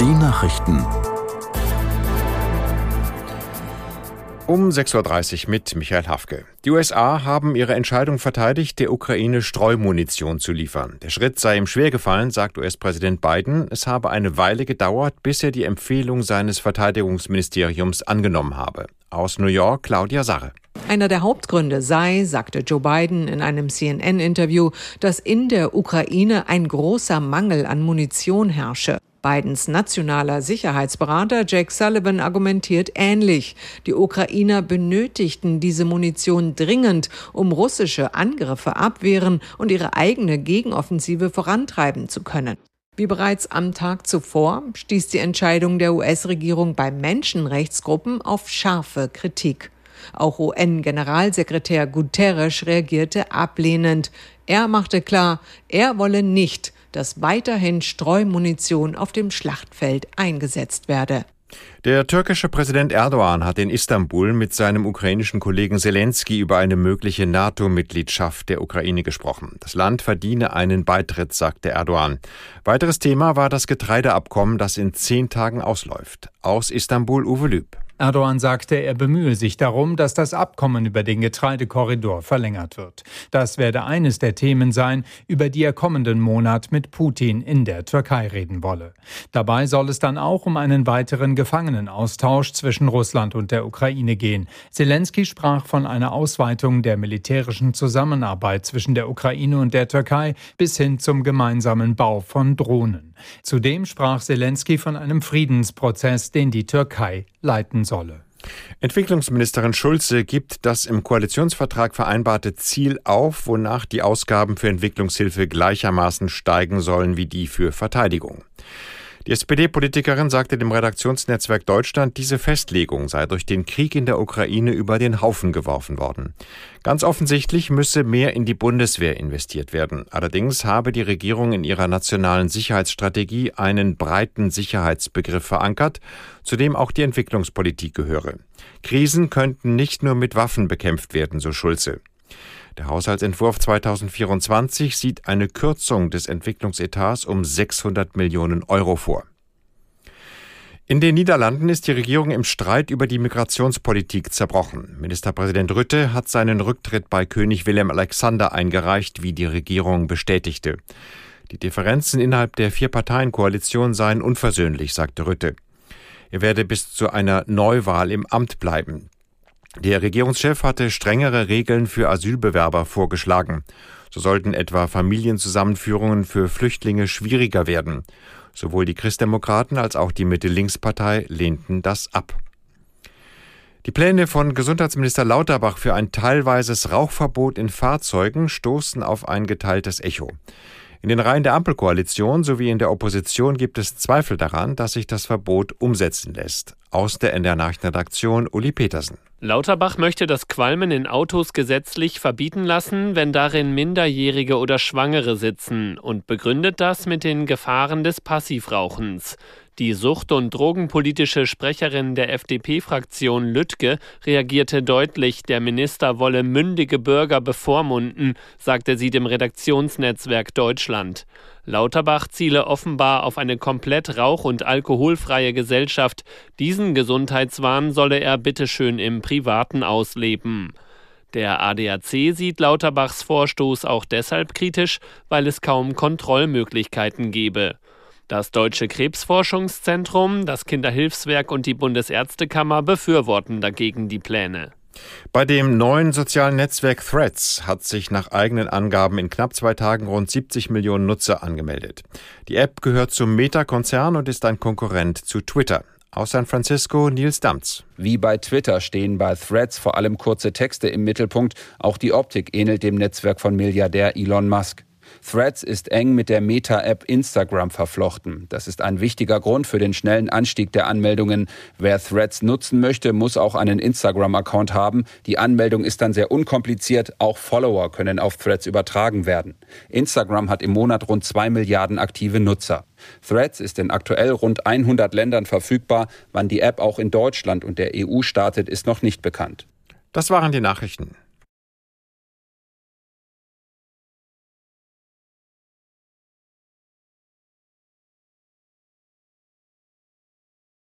Die Nachrichten. Um 6.30 Uhr mit Michael Hafke. Die USA haben ihre Entscheidung verteidigt, der Ukraine Streumunition zu liefern. Der Schritt sei ihm schwer gefallen, sagt US-Präsident Biden. Es habe eine Weile gedauert, bis er die Empfehlung seines Verteidigungsministeriums angenommen habe. Aus New York, Claudia Sarre. Einer der Hauptgründe sei, sagte Joe Biden in einem CNN-Interview, dass in der Ukraine ein großer Mangel an Munition herrsche. Bidens nationaler Sicherheitsberater Jake Sullivan argumentiert ähnlich. Die Ukrainer benötigten diese Munition dringend, um russische Angriffe abwehren und ihre eigene Gegenoffensive vorantreiben zu können. Wie bereits am Tag zuvor stieß die Entscheidung der US-Regierung bei Menschenrechtsgruppen auf scharfe Kritik. Auch UN-Generalsekretär Guterres reagierte ablehnend. Er machte klar, er wolle nicht, dass weiterhin Streumunition auf dem Schlachtfeld eingesetzt werde. Der türkische Präsident Erdogan hat in Istanbul mit seinem ukrainischen Kollegen Zelensky über eine mögliche NATO-Mitgliedschaft der Ukraine gesprochen. Das Land verdiene einen Beitritt, sagte Erdogan. Weiteres Thema war das Getreideabkommen, das in zehn Tagen ausläuft. Aus Istanbul Uwe Lüb. Erdogan sagte, er bemühe sich darum, dass das Abkommen über den Getreidekorridor verlängert wird. Das werde eines der Themen sein, über die er kommenden Monat mit Putin in der Türkei reden wolle. Dabei soll es dann auch um einen weiteren Gefangenenaustausch zwischen Russland und der Ukraine gehen. Zelensky sprach von einer Ausweitung der militärischen Zusammenarbeit zwischen der Ukraine und der Türkei bis hin zum gemeinsamen Bau von Drohnen. Zudem sprach Zelensky von einem Friedensprozess, den die Türkei leiten solle. Entwicklungsministerin Schulze gibt das im Koalitionsvertrag vereinbarte Ziel auf, wonach die Ausgaben für Entwicklungshilfe gleichermaßen steigen sollen wie die für Verteidigung. Die SPD-Politikerin sagte dem Redaktionsnetzwerk Deutschland, diese Festlegung sei durch den Krieg in der Ukraine über den Haufen geworfen worden. Ganz offensichtlich müsse mehr in die Bundeswehr investiert werden. Allerdings habe die Regierung in ihrer nationalen Sicherheitsstrategie einen breiten Sicherheitsbegriff verankert, zu dem auch die Entwicklungspolitik gehöre. Krisen könnten nicht nur mit Waffen bekämpft werden, so Schulze. Der Haushaltsentwurf 2024 sieht eine Kürzung des Entwicklungsetats um 600 Millionen Euro vor. In den Niederlanden ist die Regierung im Streit über die Migrationspolitik zerbrochen. Ministerpräsident Rütte hat seinen Rücktritt bei König Willem Alexander eingereicht, wie die Regierung bestätigte. Die Differenzen innerhalb der Vier-Parteien-Koalition seien unversöhnlich, sagte Rütte. Er werde bis zu einer Neuwahl im Amt bleiben. Der Regierungschef hatte strengere Regeln für Asylbewerber vorgeschlagen. So sollten etwa Familienzusammenführungen für Flüchtlinge schwieriger werden. Sowohl die Christdemokraten als auch die Mitte-Links-Partei lehnten das ab. Die Pläne von Gesundheitsminister Lauterbach für ein teilweises Rauchverbot in Fahrzeugen stoßen auf ein geteiltes Echo. In den Reihen der Ampelkoalition sowie in der Opposition gibt es Zweifel daran, dass sich das Verbot umsetzen lässt. Aus der NDR Nachrichtenredaktion Uli Petersen. Lauterbach möchte das Qualmen in Autos gesetzlich verbieten lassen, wenn darin Minderjährige oder Schwangere sitzen und begründet das mit den Gefahren des Passivrauchens. Die sucht- und drogenpolitische Sprecherin der FDP-Fraktion Lüttke reagierte deutlich, der Minister wolle mündige Bürger bevormunden, sagte sie dem Redaktionsnetzwerk Deutschland. Lauterbach ziele offenbar auf eine komplett rauch- und alkoholfreie Gesellschaft. Diesen Gesundheitswahn solle er bitteschön im Privaten ausleben. Der ADAC sieht Lauterbachs Vorstoß auch deshalb kritisch, weil es kaum Kontrollmöglichkeiten gebe. Das Deutsche Krebsforschungszentrum, das Kinderhilfswerk und die Bundesärztekammer befürworten dagegen die Pläne. Bei dem neuen sozialen Netzwerk Threads hat sich nach eigenen Angaben in knapp zwei Tagen rund 70 Millionen Nutzer angemeldet. Die App gehört zum Meta-Konzern und ist ein Konkurrent zu Twitter. Aus San Francisco Nils Damz. Wie bei Twitter stehen bei Threads vor allem kurze Texte im Mittelpunkt. Auch die Optik ähnelt dem Netzwerk von Milliardär Elon Musk. Threads ist eng mit der Meta-App Instagram verflochten. Das ist ein wichtiger Grund für den schnellen Anstieg der Anmeldungen. Wer Threads nutzen möchte, muss auch einen Instagram-Account haben. Die Anmeldung ist dann sehr unkompliziert. Auch Follower können auf Threads übertragen werden. Instagram hat im Monat rund zwei Milliarden aktive Nutzer. Threads ist in aktuell rund 100 Ländern verfügbar. Wann die App auch in Deutschland und der EU startet, ist noch nicht bekannt. Das waren die Nachrichten.